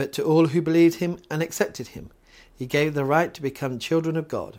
But to all who believed him and accepted him, he gave the right to become children of God.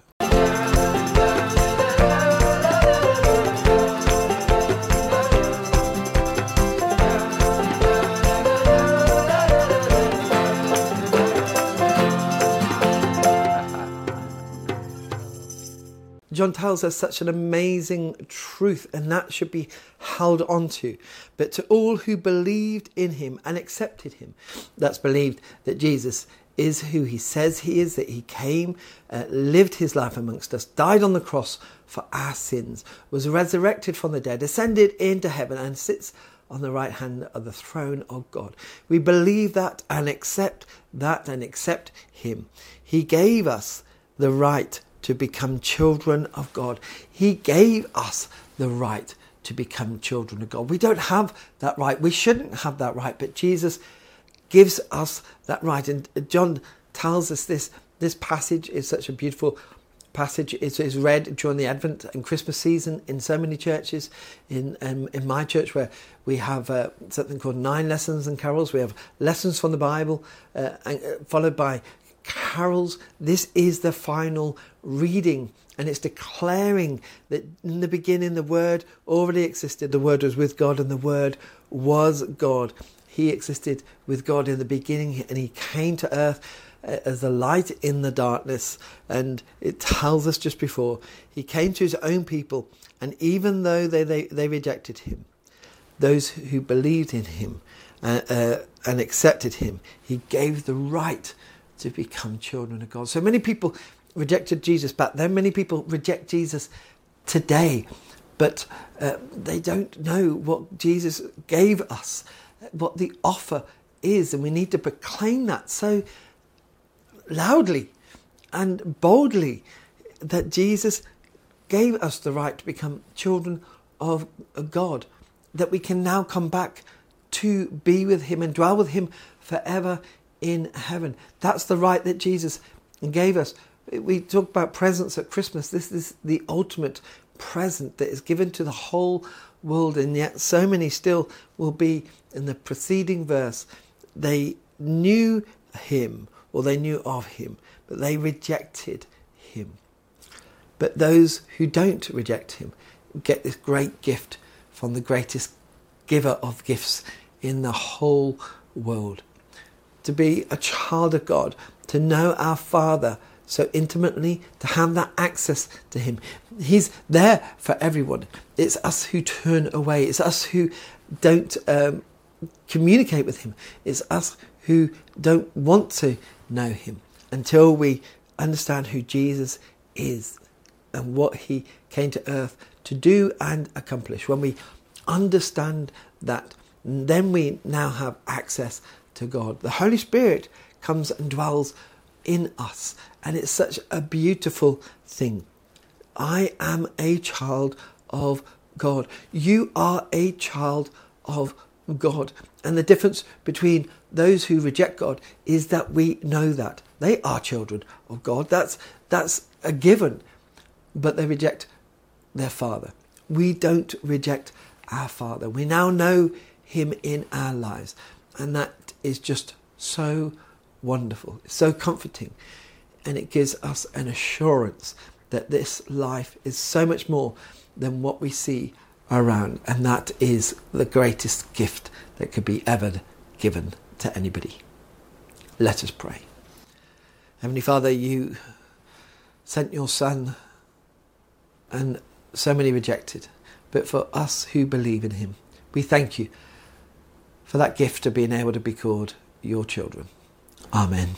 John tells us such an amazing truth, and that should be held onto. But to all who believed in him and accepted him, that's believed that Jesus is who he says he is, that he came, uh, lived his life amongst us, died on the cross for our sins, was resurrected from the dead, ascended into heaven, and sits on the right hand of the throne of God. We believe that and accept that and accept him. He gave us the right to become children of God. He gave us the right to become children of God. We don't have that right. We shouldn't have that right, but Jesus gives us that right. And John tells us this. This passage is such a beautiful passage. It is read during the Advent and Christmas season in so many churches. In um, in my church, where we have uh, something called nine lessons and carols, we have lessons from the Bible, uh, and, uh, followed by carols. This is the final reading, and it's declaring that in the beginning the Word already existed. The Word was with God, and the Word was God. He existed with God in the beginning, and He came to earth uh, as the light in the darkness. And it tells us just before, He came to His own people, and even though they, they, they rejected Him, those who believed in Him uh, uh, and accepted Him, He gave the right to become children of God. So many people rejected Jesus back then, many people reject Jesus today, but uh, they don't know what Jesus gave us, what the offer is, and we need to proclaim that so loudly and boldly that Jesus gave us the right to become children of God, that we can now come back to be with Him and dwell with Him forever in heaven. That's the right that Jesus gave us. We talk about presents at Christmas. This is the ultimate present that is given to the whole world, and yet so many still will be in the preceding verse. They knew him, or they knew of him, but they rejected him. But those who don't reject him get this great gift from the greatest giver of gifts in the whole world to be a child of God, to know our Father so intimately, to have that access to Him. He's there for everyone. It's us who turn away, it's us who don't um, communicate with Him, it's us who don't want to know Him until we understand who Jesus is and what He came to earth to do and accomplish. When we understand that, then we now have access to God. The Holy Spirit comes and dwells in us, and it's such a beautiful thing. I am a child of God. You are a child of God. And the difference between those who reject God is that we know that they are children of God. That's that's a given. But they reject their father. We don't reject our father. We now know him in our lives. And that is just so wonderful, so comforting, and it gives us an assurance that this life is so much more than what we see around, and that is the greatest gift that could be ever given to anybody. Let us pray. Heavenly Father, you sent your Son, and so many rejected, but for us who believe in him, we thank you for that gift of being able to be called your children. Amen.